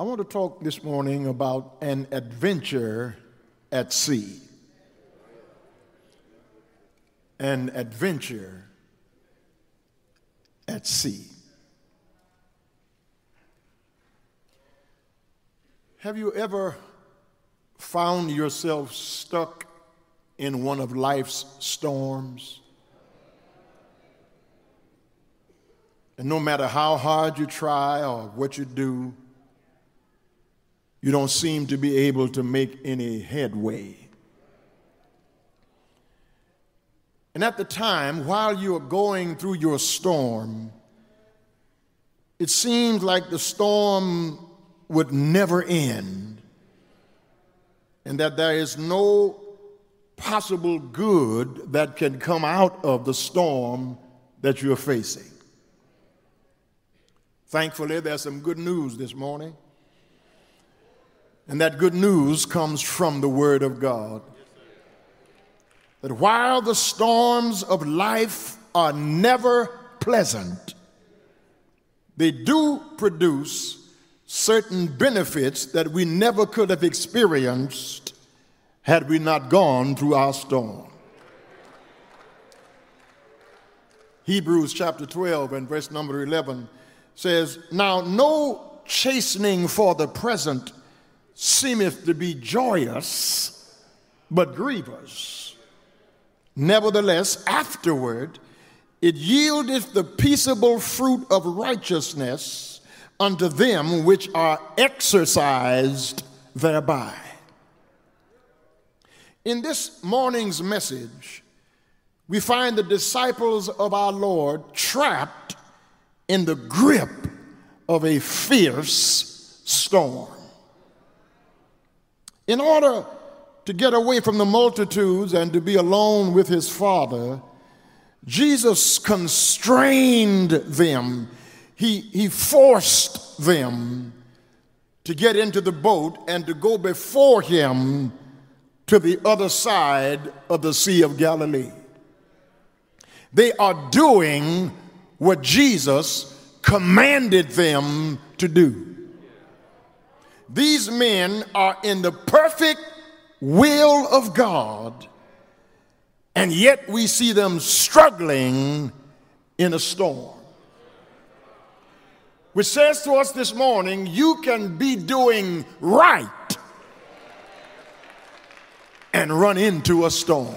I want to talk this morning about an adventure at sea. An adventure at sea. Have you ever found yourself stuck in one of life's storms? And no matter how hard you try or what you do, you don't seem to be able to make any headway. And at the time, while you're going through your storm, it seems like the storm would never end and that there is no possible good that can come out of the storm that you're facing. Thankfully, there's some good news this morning. And that good news comes from the Word of God. That while the storms of life are never pleasant, they do produce certain benefits that we never could have experienced had we not gone through our storm. Hebrews chapter 12 and verse number 11 says, Now no chastening for the present seemeth to be joyous, but grievous. Nevertheless, afterward, it yieldeth the peaceable fruit of righteousness unto them which are exercised thereby. In this morning's message, we find the disciples of our Lord trapped in the grip of a fierce storm. In order to get away from the multitudes and to be alone with his Father, Jesus constrained them. He, he forced them to get into the boat and to go before him to the other side of the Sea of Galilee. They are doing what Jesus commanded them to do. These men are in the perfect will of God, and yet we see them struggling in a storm. Which says to us this morning, you can be doing right and run into a storm.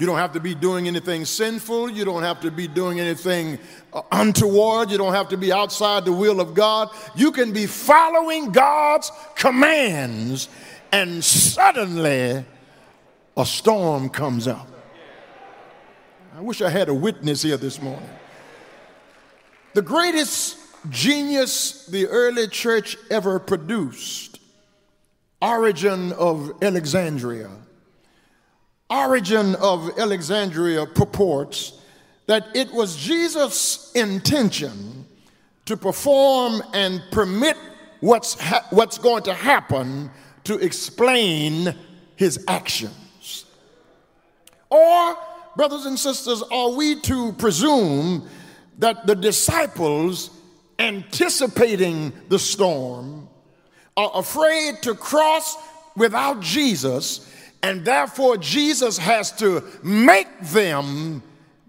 You don't have to be doing anything sinful. You don't have to be doing anything uh, untoward. You don't have to be outside the will of God. You can be following God's commands, and suddenly a storm comes up. I wish I had a witness here this morning. The greatest genius the early church ever produced, Origen of Alexandria Origen of Alexandria purports that it was Jesus' intention to perform and permit what's, ha- what's going to happen to explain his actions. Or, brothers and sisters, are we to presume that the disciples, anticipating the storm, are afraid to cross without Jesus and therefore, Jesus has to make them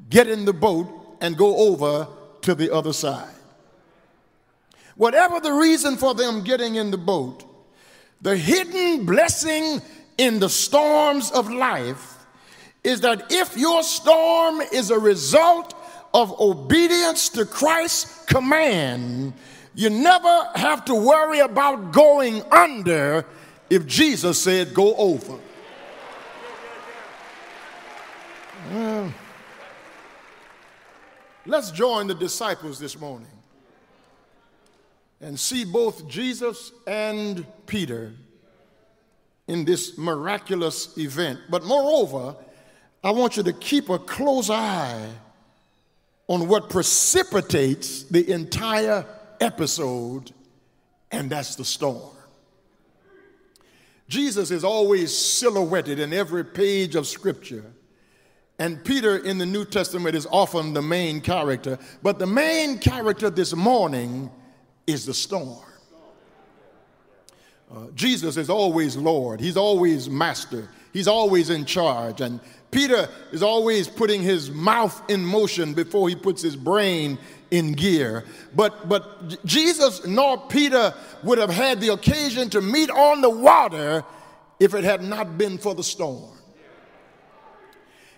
get in the boat and go over to the other side. Whatever the reason for them getting in the boat, the hidden blessing in the storms of life is that if your storm is a result of obedience to Christ's command, you never have to worry about going under if Jesus said go over. Let's join the disciples this morning and see both Jesus and Peter in this miraculous event. But moreover, I want you to keep a close eye on what precipitates the entire episode, and that's the storm. Jesus is always silhouetted in every page of Scripture. And Peter in the New Testament is often the main character. But the main character this morning is the storm. Uh, Jesus is always Lord, He's always Master, He's always in charge. And Peter is always putting his mouth in motion before he puts his brain in gear. But, but Jesus nor Peter would have had the occasion to meet on the water if it had not been for the storm.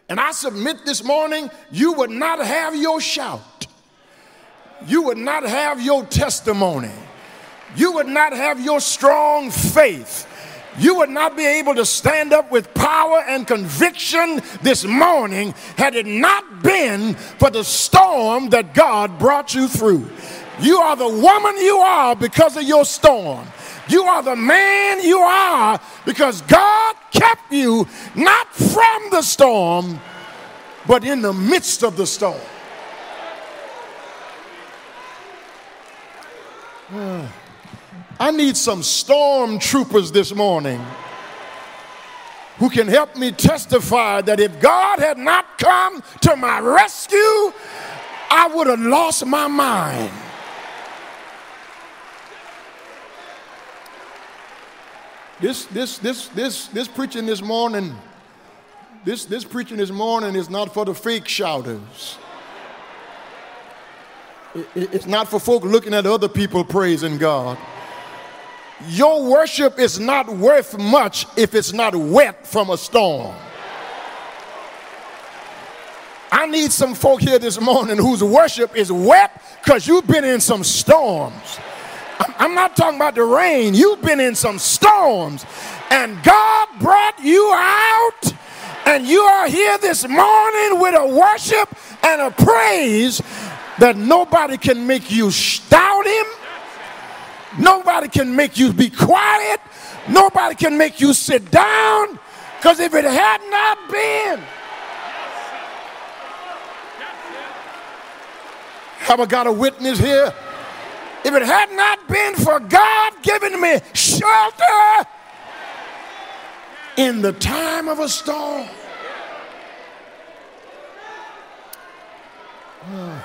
And I submit this morning, you would not have your shout. You would not have your testimony. You would not have your strong faith you would not be able to stand up with power and conviction this morning had it not been for the storm that God brought you through. You are the woman you are because of your storm. You are the man you are because God kept you not from the storm, but in the midst of the storm. I need some storm troopers this morning who can help me testify that if God had not come to my rescue, I would have lost my mind. This, this, this, this, this preaching this morning, this, this preaching this morning is not for the fake shouters. It, it, it's not for folk looking at other people praising God. Your worship is not worth much if it's not wet from a storm. I need some folk here this morning whose worship is wet because you've been in some storms. I'm not talking about the rain. You've been in some storms, and God brought you out, and you are here this morning with a worship and a praise that nobody can make you doubt Him Nobody can make you be quiet. Nobody can make you sit down. Because if it had not been, have I got a witness here? If it had not been for God giving me shelter in the time of a storm.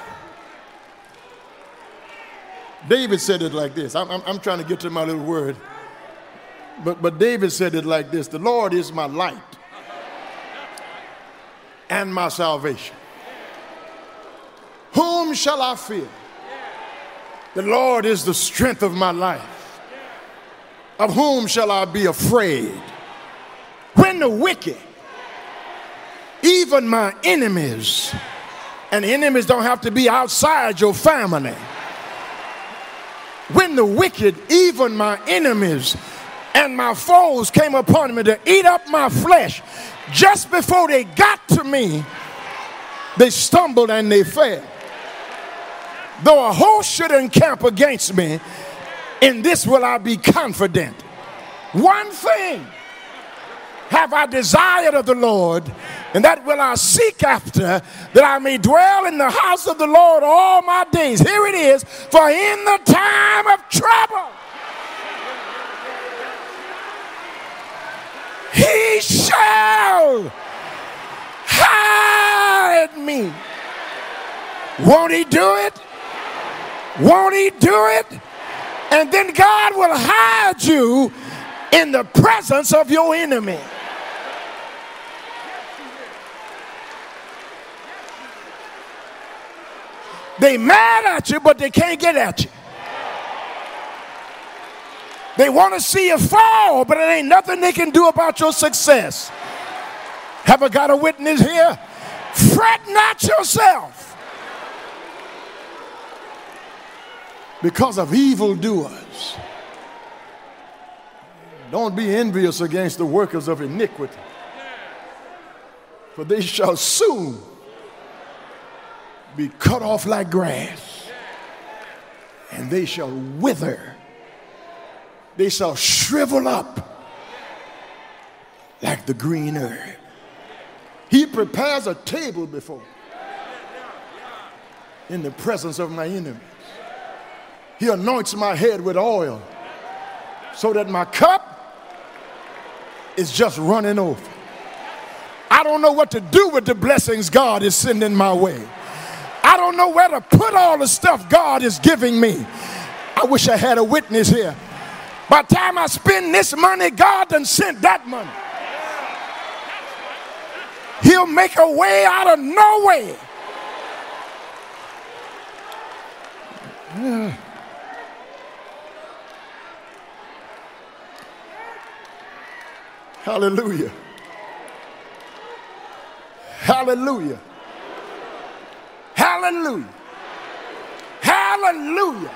David said it like this. I'm, I'm, I'm, trying to get to my little word. But, but David said it like this The Lord is my light and my salvation. Whom shall I fear? The Lord is the strength of my life. Of whom shall I be afraid? When the wicked, even my enemies, and enemies don't have to be outside your family when the wicked, even my enemies and my foes, came upon me to eat up my flesh, just before they got to me, they stumbled and they fell. Though a host should encamp against me, in this will I be confident. One thing have I desired of the Lord, and that will I seek after, that I may dwell in the house of the Lord all my days. Here it is, for in the time of trouble, he shall hide me. Won't he do it? Won't he do it? And then God will hide you in the presence of your enemy. They mad at you, but they can't get at you. They want to see you fall, but it ain't nothing they can do about your success. Have I got a witness here? Fret not yourself because of evildoers. Don't be envious against the workers of iniquity, for they shall soon be cut off like grass, and they shall wither. They shall shrivel up like the green herb. He prepares a table before in the presence of my enemies. He anoints my head with oil so that my cup is just running over. I don't know what to do with the blessings God is sending my way. I don't know where to put all the stuff God is giving me. I wish I had a witness here. By the time I spend this money, God done sent that money. He'll make a way out of no way. Yeah. Hallelujah. Hallelujah. Hallelujah. Hallelujah.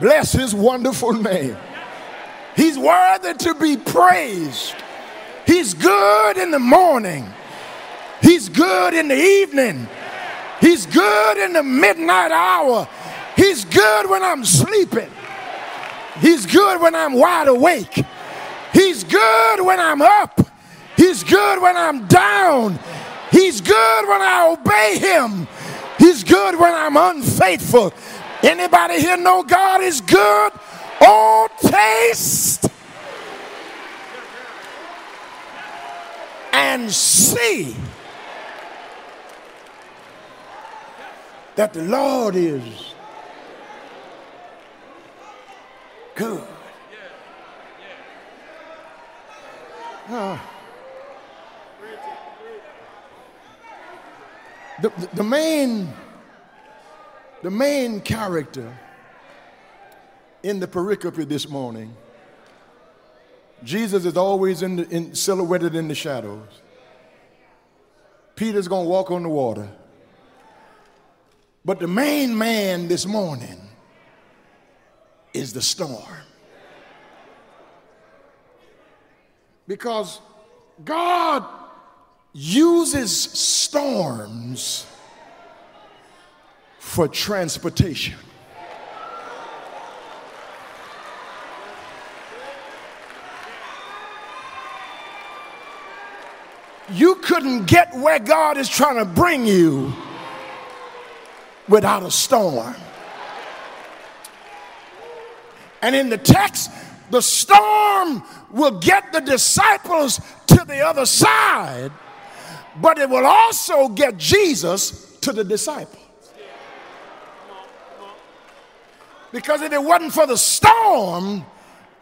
Bless his wonderful name. He's worthy to be praised. He's good in the morning. He's good in the evening. He's good in the midnight hour. He's good when I'm sleeping. He's good when I'm wide awake. He's good when I'm up. He's good when I'm down. He's good when I obey him. He's good when I'm unfaithful. Anybody here know God is good? Oh, taste and see that the Lord is good. The, the, the main the main character in the pericope this morning jesus is always in, the, in silhouetted in the shadows. Peter's going to walk on the water. But the main man this morning is the storm because god uses storms for transportation. You couldn't get where God is trying to bring you without a storm. And in the text, the storm will get the disciples to the other side, but it will also get Jesus to the disciples. Because if it wasn't for the storm,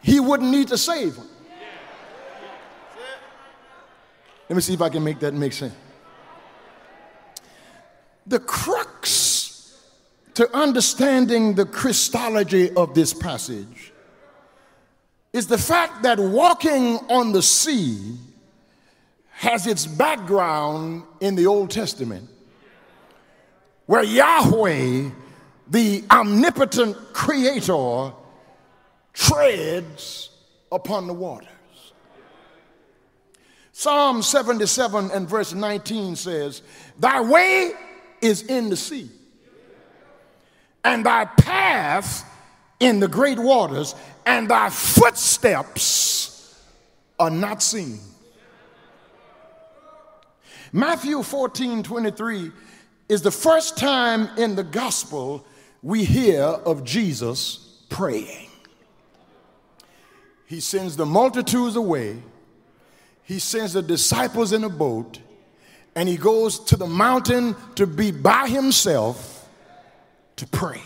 he wouldn't need to save them. Let me see if I can make that make sense. The crux to understanding the Christology of this passage is the fact that walking on the sea has its background in the Old Testament, where Yahweh the omnipotent creator treads upon the waters. Psalm 77 and verse 19 says, Thy way is in the sea, and thy path in the great waters, and thy footsteps are not seen. Matthew 14 23 is the first time in the gospel we hear of Jesus praying. He sends the multitudes away, he sends the disciples in a boat, and he goes to the mountain to be by himself to pray.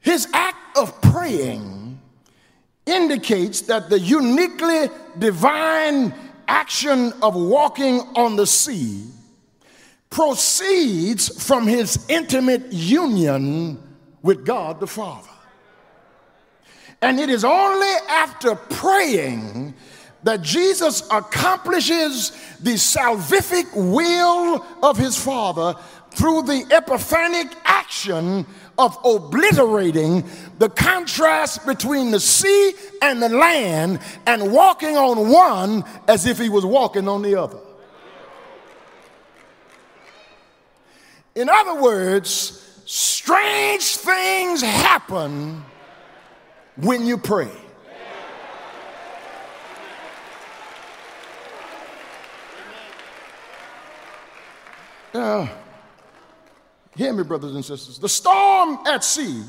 His act of praying indicates that the uniquely divine action of walking on the sea proceeds from his intimate union with God the Father. And it is only after praying that Jesus accomplishes the salvific will of his Father through the epiphanic action of obliterating the contrast between the sea and the land and walking on one as if he was walking on the other. In other words, strange things happen when you pray. Yeah hear me, brothers and sisters. The storm at sea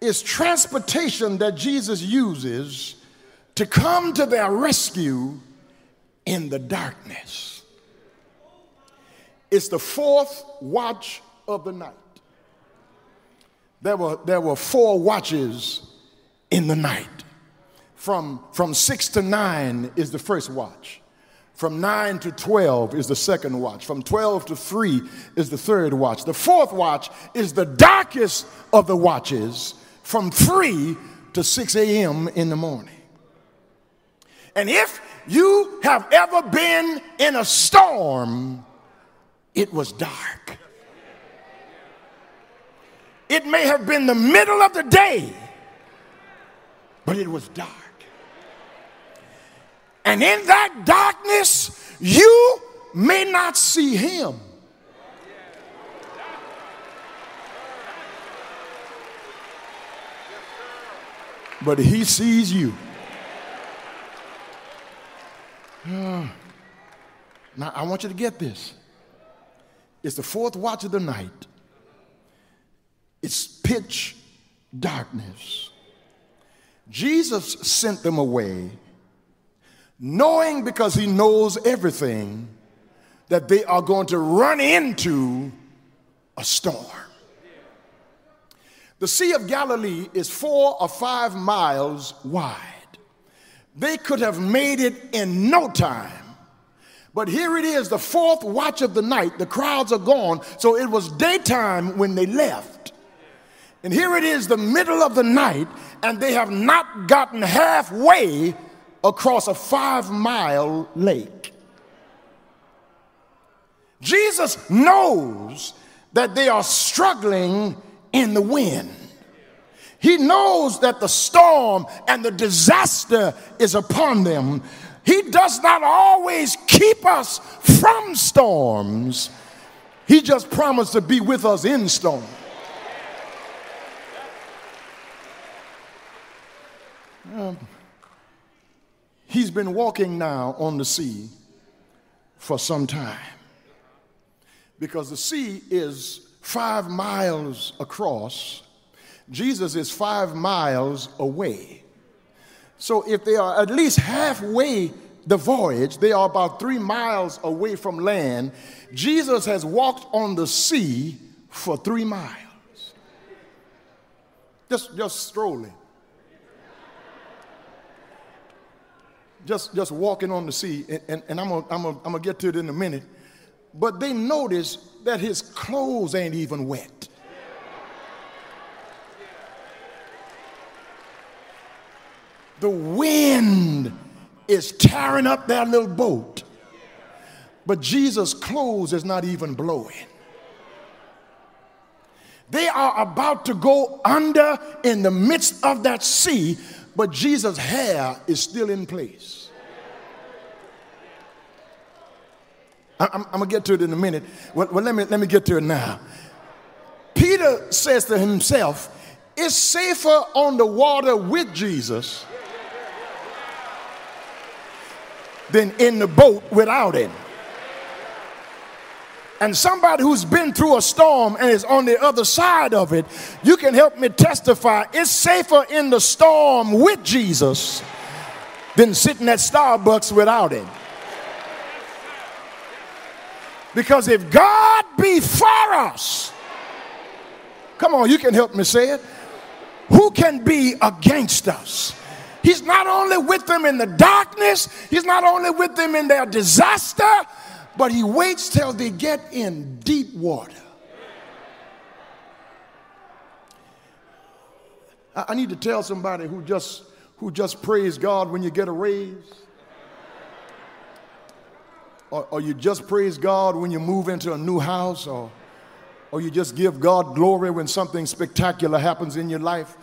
is transportation that Jesus uses to come to their rescue in the darkness. It's the fourth watch of the night. There were, there were four watches in the night. From, from six to nine is the first watch. From 9 to 12 is the second watch. From 12 to 3 is the third watch. The fourth watch is the darkest of the watches from 3 to 6 a.m. in the morning. And if you have ever been in a storm, it was dark. It may have been the middle of the day, but it was dark. And in that darkness, you may not see him. But he sees you. now, I want you to get this. It's the fourth watch of the night. It's pitch darkness. Jesus sent them away knowing because he knows everything that they are going to run into a storm. The Sea of Galilee is four or five miles wide. They could have made it in no time. But here it is, the fourth watch of the night. The crowds are gone, so it was daytime when they left. And here it is, the middle of the night, and they have not gotten halfway across a five mile lake. Jesus knows that they are struggling in the wind. He knows that the storm and the disaster is upon them. He does not always keep us from storms. He just promised to be with us in storm. He's been walking now on the sea for some time because the sea is five miles across. Jesus is five miles away. So if they are at least halfway the voyage, they are about three miles away from land. Jesus has walked on the sea for three miles. Just, just strolling. Just, just walking on the sea, and, and, and I'm going I'm I'm to get to it in a minute. But they notice that his clothes ain't even wet. The wind is tearing up that little boat, but Jesus' clothes is not even blowing. They are about to go under in the midst of that sea, but Jesus' hair is still in place. I'm, I'm to get to it in a minute. Well, well, let, me, let me get to it now. Peter says to himself, It's safer on the water with Jesus than in the boat without him. And somebody who's been through a storm and is on the other side of it, you can help me testify it's safer in the storm with Jesus than sitting at Starbucks without him. Because if God be for us, come on, you can help me say it. Who can be against us? He's not only with them in the darkness, He's not only with them in their disaster, but He waits till they get in deep water. I need to tell somebody who just who just praise God when you get a raise or, or you just praise God when you move into a new house, or, or you just give God glory when something spectacular happens in your life.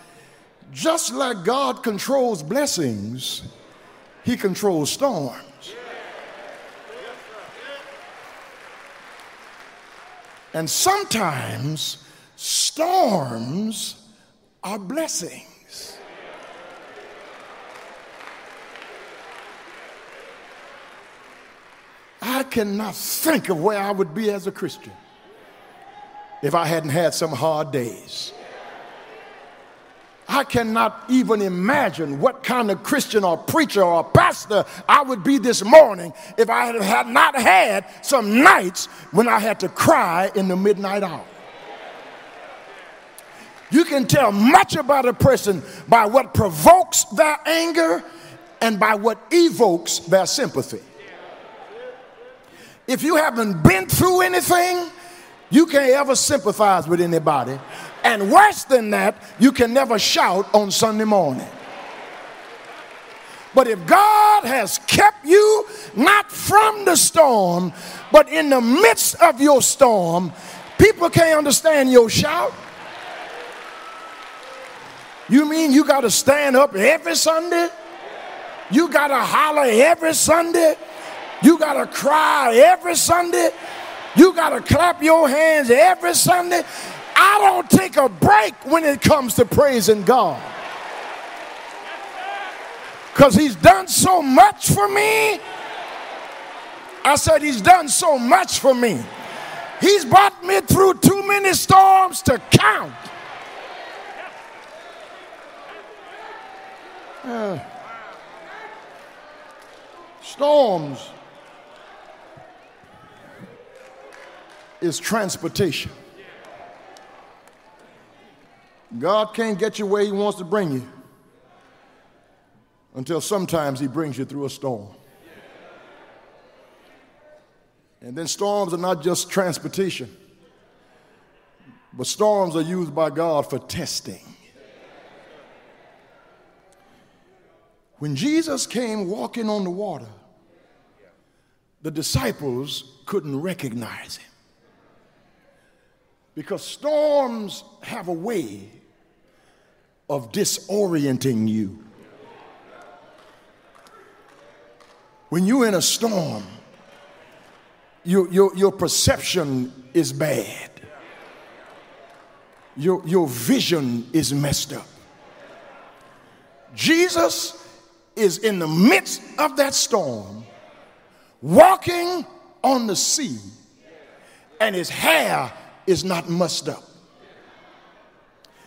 Just like God controls blessings, He controls storms. And sometimes storms are blessings. I cannot think of where I would be as a Christian if I hadn't had some hard days. I cannot even imagine what kind of Christian or preacher or pastor I would be this morning if I had not had some nights when I had to cry in the midnight hour. You can tell much about a person by what provokes their anger and by what evokes their sympathy. If you haven't been through anything, you can't ever sympathize with anybody. And worse than that, you can never shout on Sunday morning. But if God has kept you not from the storm, but in the midst of your storm, people can't understand your shout. You mean you got to stand up every Sunday? You got to holler every Sunday? You got to cry every Sunday? You got to clap your hands every Sunday? I don't take a break when it comes to praising God. Because He's done so much for me. I said, He's done so much for me. He's brought me through too many storms to count. Uh, storms is transportation. God can't get you where He wants to bring you until sometimes He brings you through a storm. And then storms are not just transportation, but storms are used by God for testing. When Jesus came walking on the water, the disciples couldn't recognize him. Because storms have a way of disorienting you. When you're in a storm, your, your, your perception is bad, your, your vision is messed up. Jesus is in the midst of that storm, walking on the sea, and his hair is not mussed up.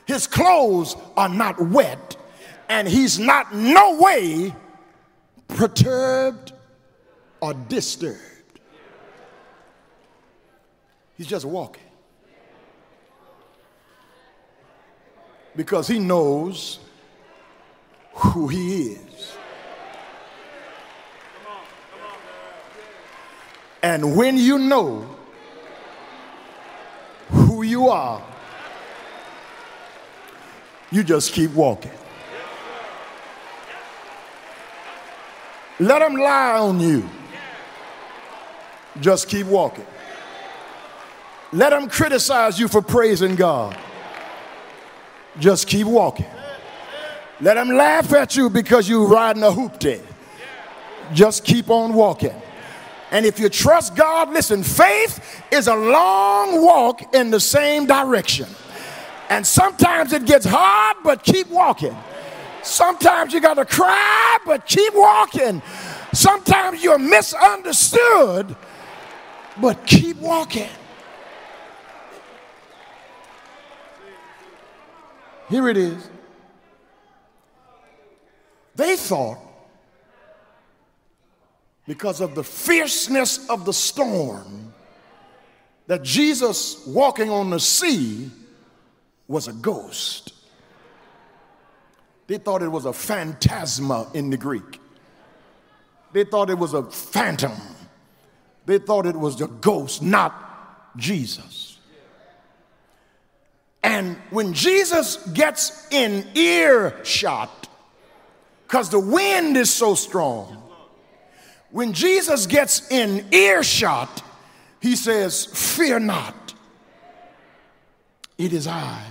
His clothes are not wet, and he's not no way perturbed or disturbed. He's just walking. Because he knows who he is. And when you know you are, you just keep walking. Let them lie on you. Just keep walking. Let them criticize you for praising God. Just keep walking. Let them laugh at you because you're riding a hoopty. Just keep on walking. And if you trust God, listen, faith is a long walk in the same direction. And sometimes it gets hard, but keep walking. Sometimes you got to cry, but keep walking. Sometimes you're misunderstood, but keep walking. Here it is. They thought, because of the fierceness of the storm, that Jesus walking on the sea was a ghost. They thought it was a phantasma in the Greek. They thought it was a phantom. They thought it was a ghost, not Jesus. And when Jesus gets in earshot, because the wind is so strong, when Jesus gets in earshot, he says, Fear not, it is I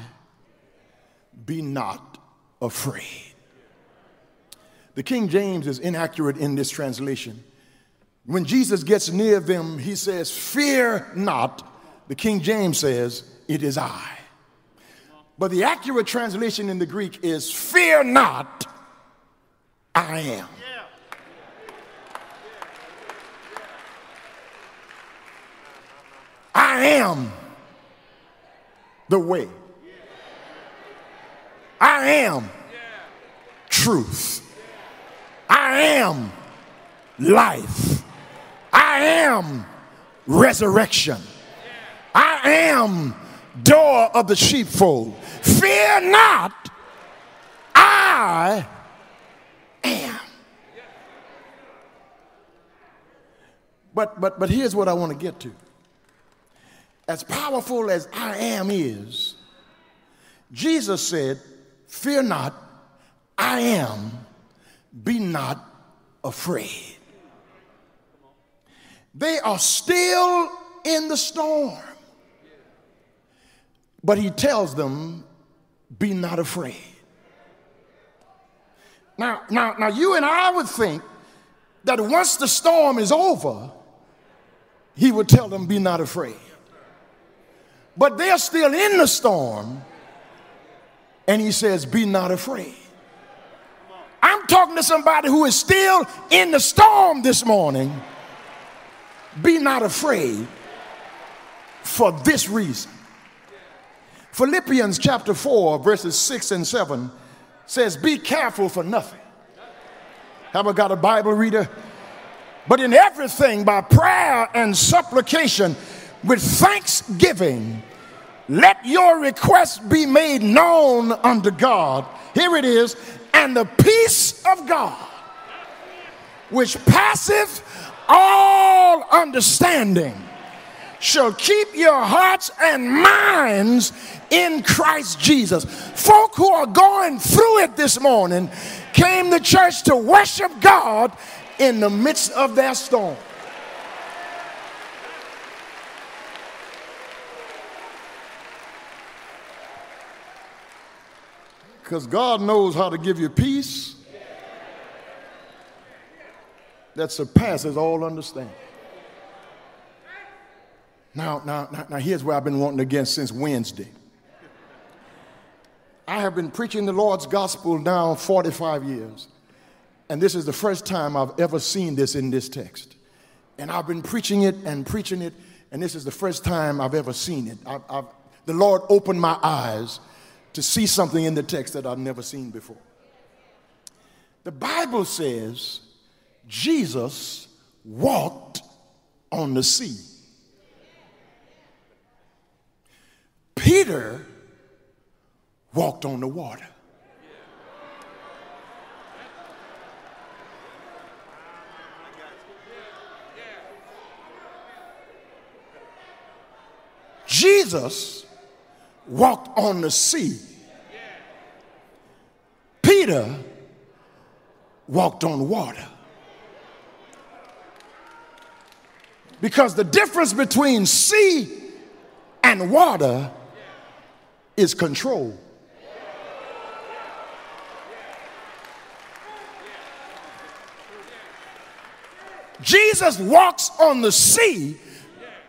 be not afraid. The King James is inaccurate in this translation. When Jesus gets near them, he says, Fear not. The King James says, It is I. But the accurate translation in the Greek is, Fear not, I am. I am the way. I am truth. I am life. I am resurrection. I am door of the sheepfold. Fear not, I am. But but but here's what I want to get to. As powerful as I am is, Jesus said, Fear not, I am, be not afraid. They are still in the storm. But he tells them, Be not afraid. Now, now, now, you and I would think that once the storm is over, he would tell them, Be not afraid. But they're still in the storm, and he says, Be not afraid. I'm talking to somebody who is still in the storm this morning. Be not afraid for this reason. Philippians chapter 4, verses 6 and 7 says, Be careful for nothing. Have I got a Bible reader? But in everything, by prayer and supplication, with thanksgiving, let your requests be made known unto God. Here it is, and the peace of God, which passeth all understanding, shall keep your hearts and minds in Christ Jesus. Folk who are going through it this morning came to church to worship God in the midst of their storm. Because God knows how to give you peace that surpasses all understanding. Now, now, now, now, here's where I've been wanting again since Wednesday. I have been preaching the Lord's gospel now 45 years, and this is the first time I've ever seen this in this text. And I've been preaching it and preaching it, and this is the first time I've ever seen it. I've, I've, the Lord opened my eyes to see something in the text that I've never seen before. The Bible says Jesus walked on the sea. Peter walked on the water. Jesus walked on the sea. Peter walked on water. Because the difference between sea and water is control. Jesus walks on the sea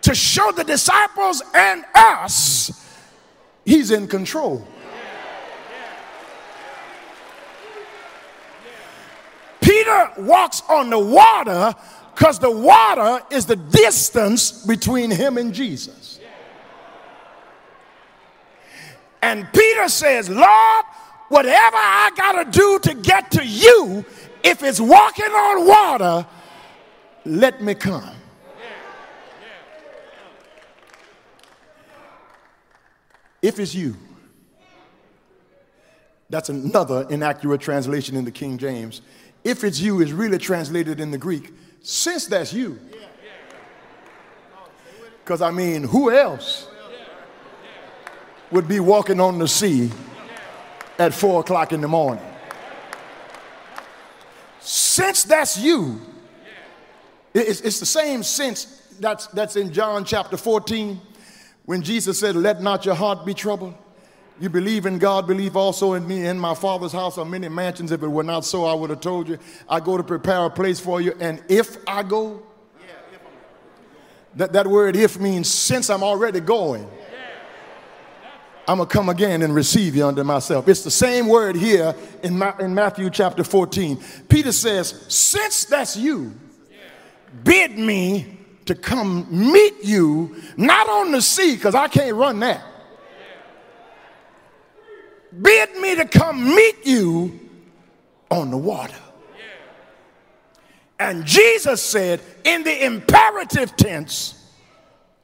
to show the disciples and us He's in control. Peter walks on the water because the water is the distance between him and Jesus. And Peter says, Lord, whatever I got to do to get to you, if it's walking on water, let me come. If it's you. That's another inaccurate translation in the King James. If it's you is really translated in the Greek, since that's you. Because I mean, who else would be walking on the sea at four o'clock in the morning? Since that's you, it's, it's the same sense that's, that's in John chapter 14 when Jesus said, Let not your heart be troubled. You believe in God, believe also in me. In my Father's house are many mansions. If it were not so, I would have told you. I go to prepare a place for you. And if I go, that, that word if means since I'm already going, I'm going to come again and receive you unto myself. It's the same word here in, Ma- in Matthew chapter 14. Peter says, Since that's you, bid me to come meet you, not on the sea, because I can't run that. Bid me to come meet you on the water. And Jesus said in the imperative tense,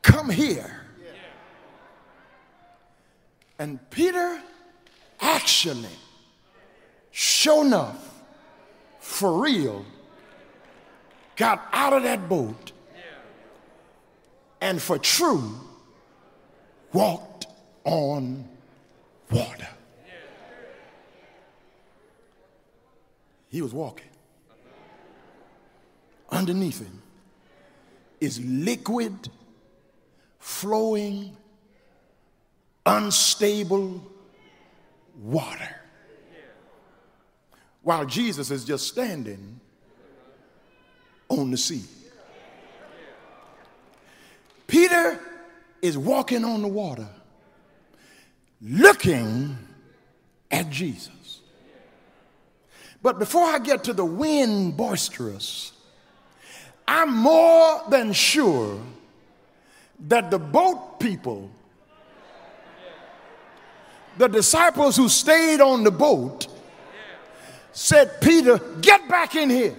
Come here. And Peter actually, sure enough, for real, got out of that boat and for true walked on water. He was walking. Underneath him is liquid, flowing, unstable water. While Jesus is just standing on the sea. Peter is walking on the water, looking at Jesus. But before I get to the wind boisterous, I'm more than sure that the boat people, the disciples who stayed on the boat, said, Peter, get back in here.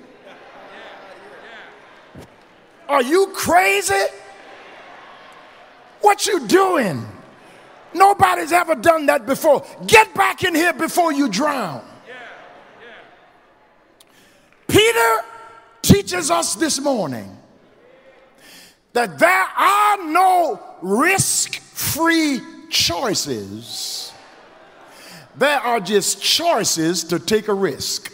Are you crazy? What you doing? Nobody's ever done that before. Get back in here before you drown. Peter teaches us this morning that there are no risk free choices, there are just choices to take a risk.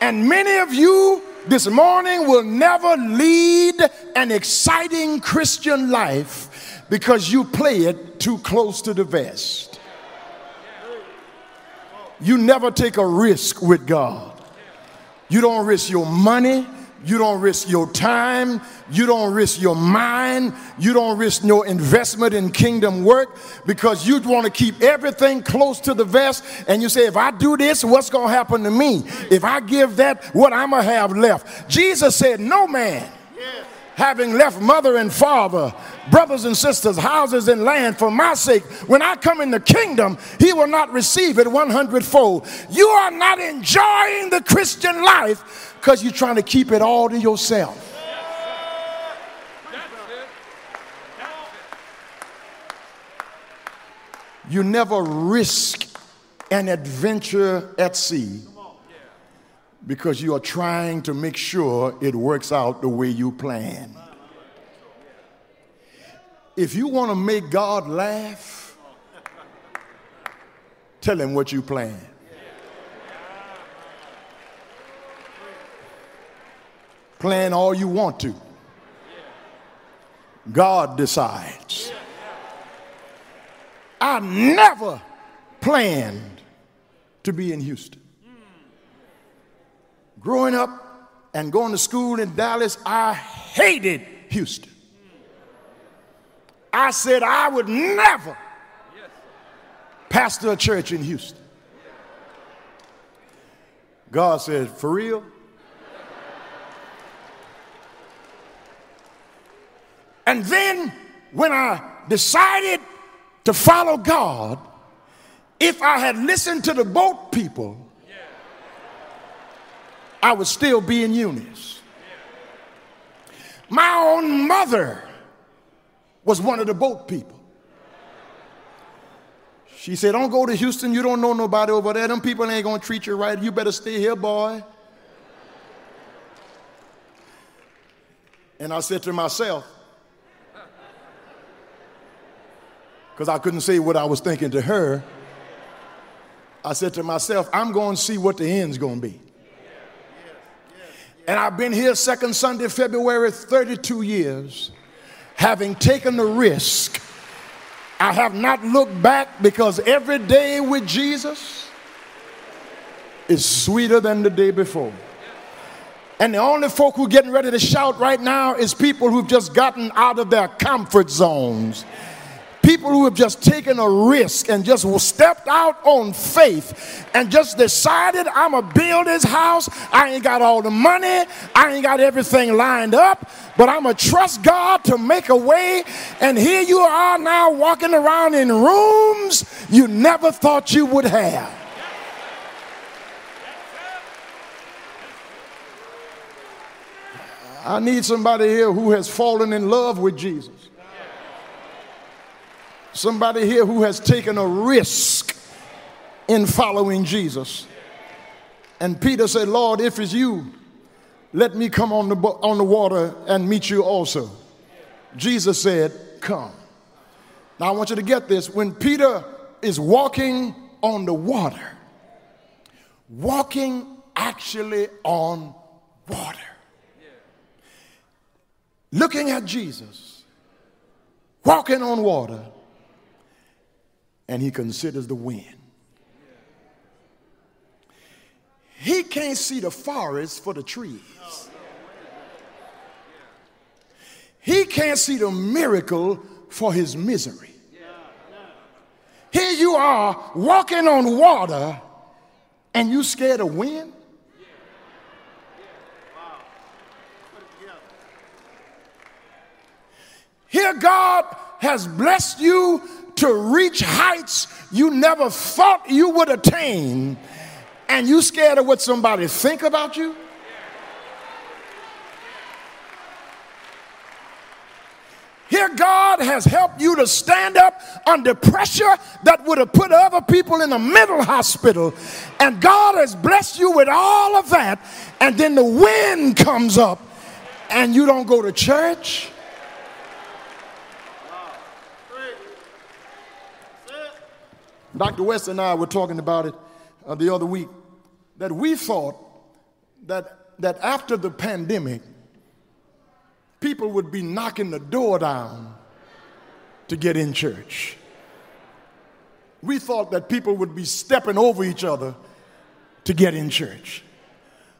And many of you this morning will never lead an exciting Christian life because you play it too close to the vest. You never take a risk with God. You don't risk your money. You don't risk your time. You don't risk your mind. You don't risk no investment in kingdom work because you want to keep everything close to the vest. And you say, if I do this, what's going to happen to me? If I give that, what I'm going to have left? Jesus said, No man having left mother and father, brothers and sisters, houses and land for my sake, when I come in the kingdom, he will not receive it 100 fold. You are not enjoying the Christian life because you're trying to keep it all to yourself. You never risk an adventure at sea because you are trying to make sure it works out the way you planned. If you want to make God laugh, tell him what you plan. Plan all you want to. God decides. I never planned to be in Houston. Growing up and going to school in Dallas, I hated Houston. I said I would never pastor a church in Houston. God said, For real? And then when I decided to follow God, if I had listened to the boat people, I would still be in Eunice. My own mother was one of the boat people. She said, Don't go to Houston. You don't know nobody over there. Them people ain't going to treat you right. You better stay here, boy. And I said to myself, because I couldn't say what I was thinking to her, I said to myself, I'm going to see what the end's going to be. And I've been here second Sunday, February 32 years, having taken the risk. I have not looked back because every day with Jesus is sweeter than the day before. And the only folk who are getting ready to shout right now is people who've just gotten out of their comfort zones. People who have just taken a risk and just stepped out on faith and just decided I'm gonna build this house. I ain't got all the money, I ain't got everything lined up, but I'm gonna trust God to make a way. And here you are now walking around in rooms you never thought you would have. I need somebody here who has fallen in love with Jesus. Somebody here who has taken a risk in following Jesus. And Peter said, Lord, if it's you, let me come on the, on the water and meet you also. Jesus said, Come. Now I want you to get this. When Peter is walking on the water, walking actually on water, looking at Jesus, walking on water, and he considers the wind. He can't see the forest for the trees. He can't see the miracle for his misery. Here you are walking on water and you scared of wind? Here God has blessed you to reach heights you never thought you would attain, and you scared of what somebody think about you? Here, God has helped you to stand up under pressure that would have put other people in a mental hospital. And God has blessed you with all of that. And then the wind comes up, and you don't go to church. Dr. West and I were talking about it uh, the other week that we thought that, that after the pandemic, people would be knocking the door down to get in church. We thought that people would be stepping over each other to get in church.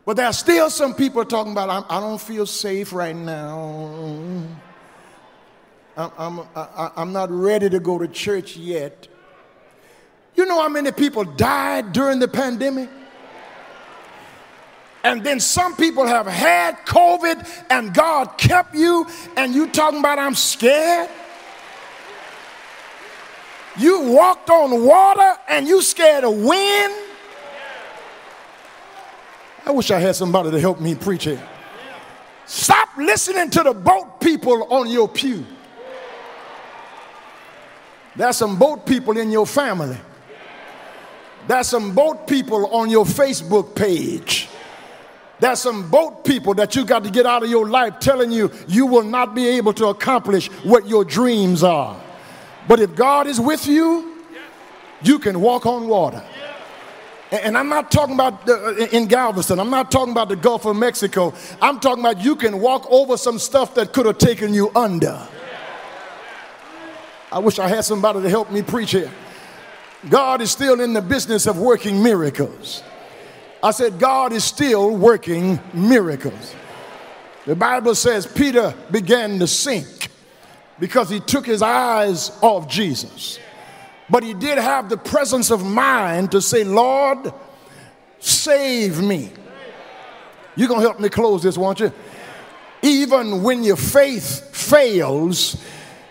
But there are still some people talking about, I don't feel safe right now. I'm, I'm, I, I'm not ready to go to church yet. You know how many people died during the pandemic? And then some people have had COVID and God kept you, and you talking about I'm scared? You walked on water and you scared of wind? I wish I had somebody to help me preach it. Stop listening to the boat people on your pew. There's some boat people in your family. There's some boat people on your Facebook page. There's some boat people that you got to get out of your life telling you you will not be able to accomplish what your dreams are. But if God is with you, you can walk on water. And I'm not talking about the, uh, in Galveston. I'm not talking about the Gulf of Mexico. I'm talking about you can walk over some stuff that could have taken you under. I wish I had somebody to help me preach here. God is still in the business of working miracles. I said, God is still working miracles. The Bible says Peter began to sink because he took his eyes off Jesus. But he did have the presence of mind to say, Lord, save me. You're going to help me close this, won't you? Even when your faith fails,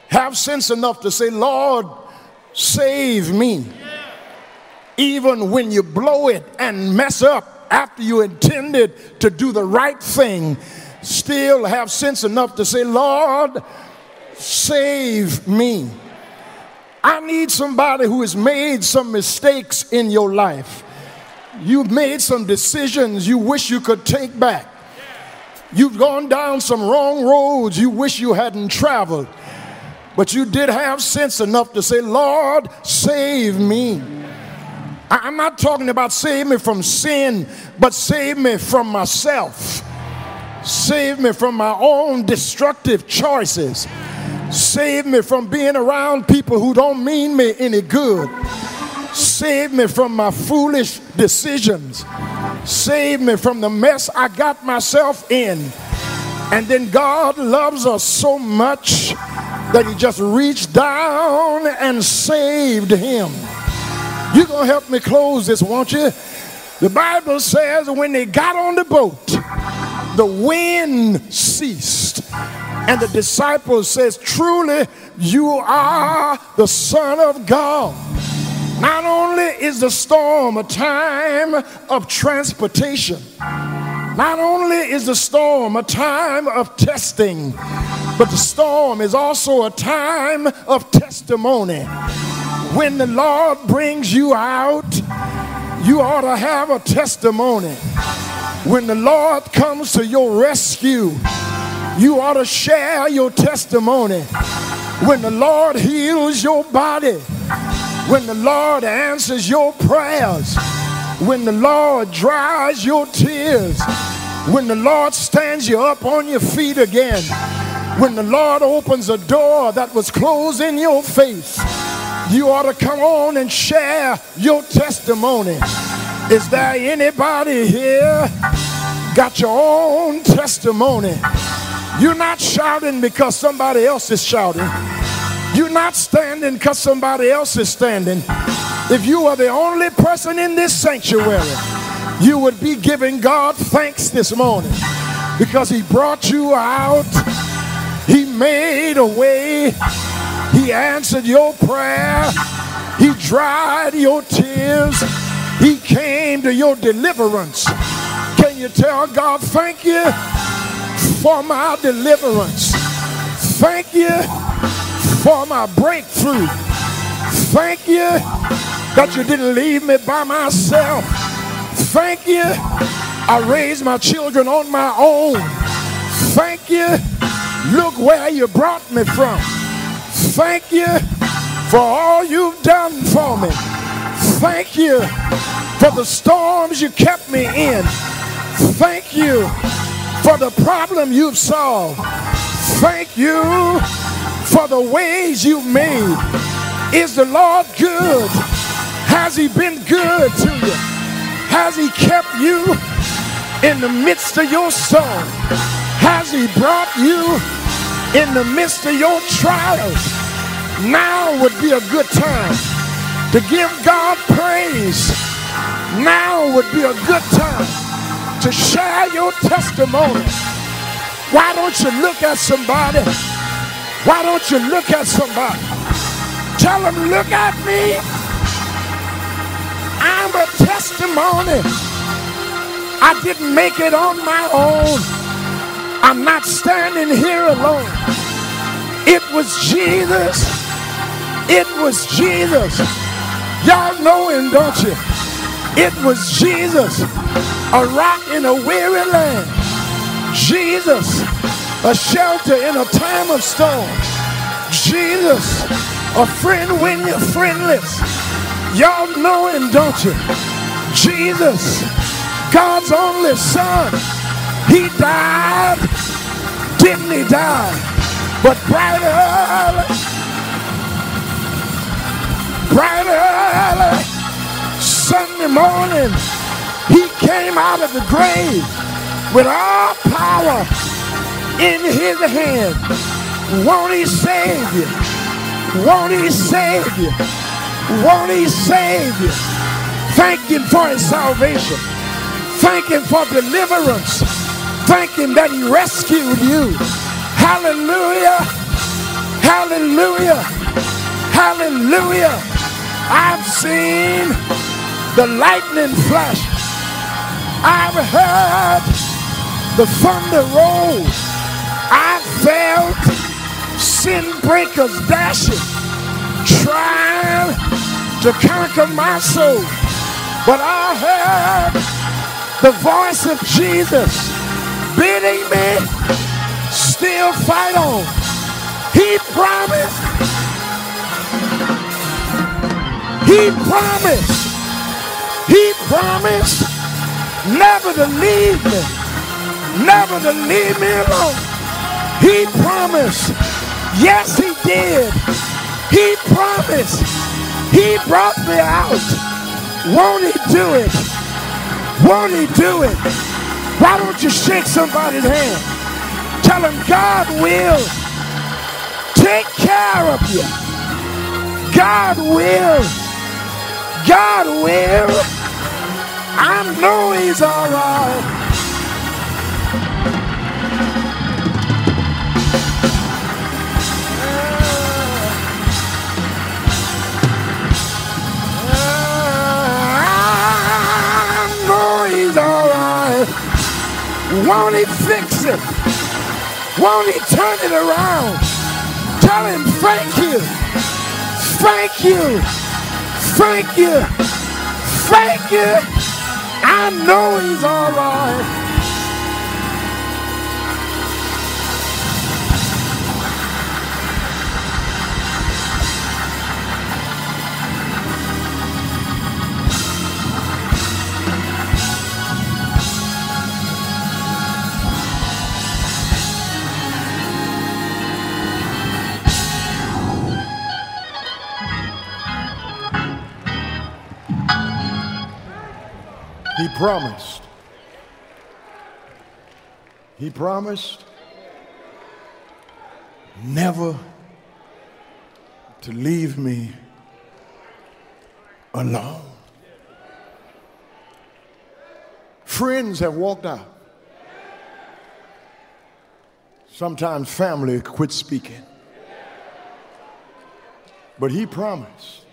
have sense enough to say, Lord, save me even when you blow it and mess up after you intended to do the right thing, still have sense enough to say, Lord, save me. I need somebody who has made some mistakes in your life. You've made some decisions you wish you could take back. You've gone down some wrong roads you wish you hadn't traveled. But you did have sense enough to say, Lord, save me. I'm not talking about save me from sin, but save me from myself. Save me from my own destructive choices. Save me from being around people who don't mean me any good. Save me from my foolish decisions. Save me from the mess I got myself in. And then God loves us so much that he just reached down and saved him. You're going to help me close this, won't you? The Bible says when they got on the boat, the wind ceased. And the disciples says, truly, you are the son of God. Not only is the storm a time of transportation, not only is the storm a time of testing, but the storm is also a time of testimony. When the Lord brings you out, you ought to have a testimony. When the Lord comes to your rescue, you ought to share your testimony. When the Lord heals your body, when the Lord answers your prayers, when the Lord dries your tears, when the Lord stands you up on your feet again, when the Lord opens a door that was closed in your face, you ought to come on and share your testimony. Is there anybody here got your own testimony? You're not shouting because somebody else is shouting. You're not standing because somebody else is standing. If you are the only person in this sanctuary, you would be giving God thanks this morning because He brought you out. He made a way. He answered your prayer. He dried your tears. He came to your deliverance. Can you tell God, thank you for my deliverance? Thank you for my breakthrough. Thank you that you didn't leave me by myself. Thank you. I raised my children on my own. Thank you. Look where you brought me from. Thank you for all you've done for me. Thank you for the storms you kept me in. Thank you for the problem you've solved. Thank you for the ways you've made. Is the Lord good? Has he been good to you? Has he kept you in the midst of your storm? Has he brought you in the midst of your trials? Now would be a good time to give God praise. Now would be a good time to share your testimony. Why don't you look at somebody why don't you look at somebody? Tell them, look at me. I'm a testimony. I didn't make it on my own. I'm not standing here alone. It was Jesus. It was Jesus. Y'all know him, don't you? It was Jesus, a rock in a weary land. Jesus, a shelter in a time of storm. Jesus, a friend when you're friendless. Y'all know him, don't you? Jesus, God's only son. He died, didn't he die? But bright early, bright early, Sunday morning, he came out of the grave with all power in his hand. Won't he save you? Won't he save you? Won't he save you? Thank him for his salvation. Thank him for deliverance. Thank him that he rescued you. Hallelujah. Hallelujah. Hallelujah. I've seen the lightning flash. I've heard the thunder roll I felt sin breakers dashing, trying to conquer my soul. But I heard the voice of Jesus bidding me still fight on. He promised, he promised, he promised never to leave me, never to leave me alone. He promised. Yes, he did. He promised. He brought me out. Won't he do it? Won't he do it? Why don't you shake somebody's hand? Tell him God will take care of you. God will. God will. I know He's all right. Won't He fix it? Won't He turn it around? Tell Him thank you. Thank you. Thank you. Thank you. I know He's all right. Promised. He promised never to leave me alone. Friends have walked out. Sometimes family quit speaking. But he promised.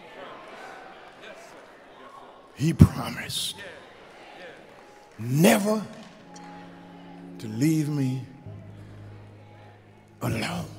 He promised never to leave me alone.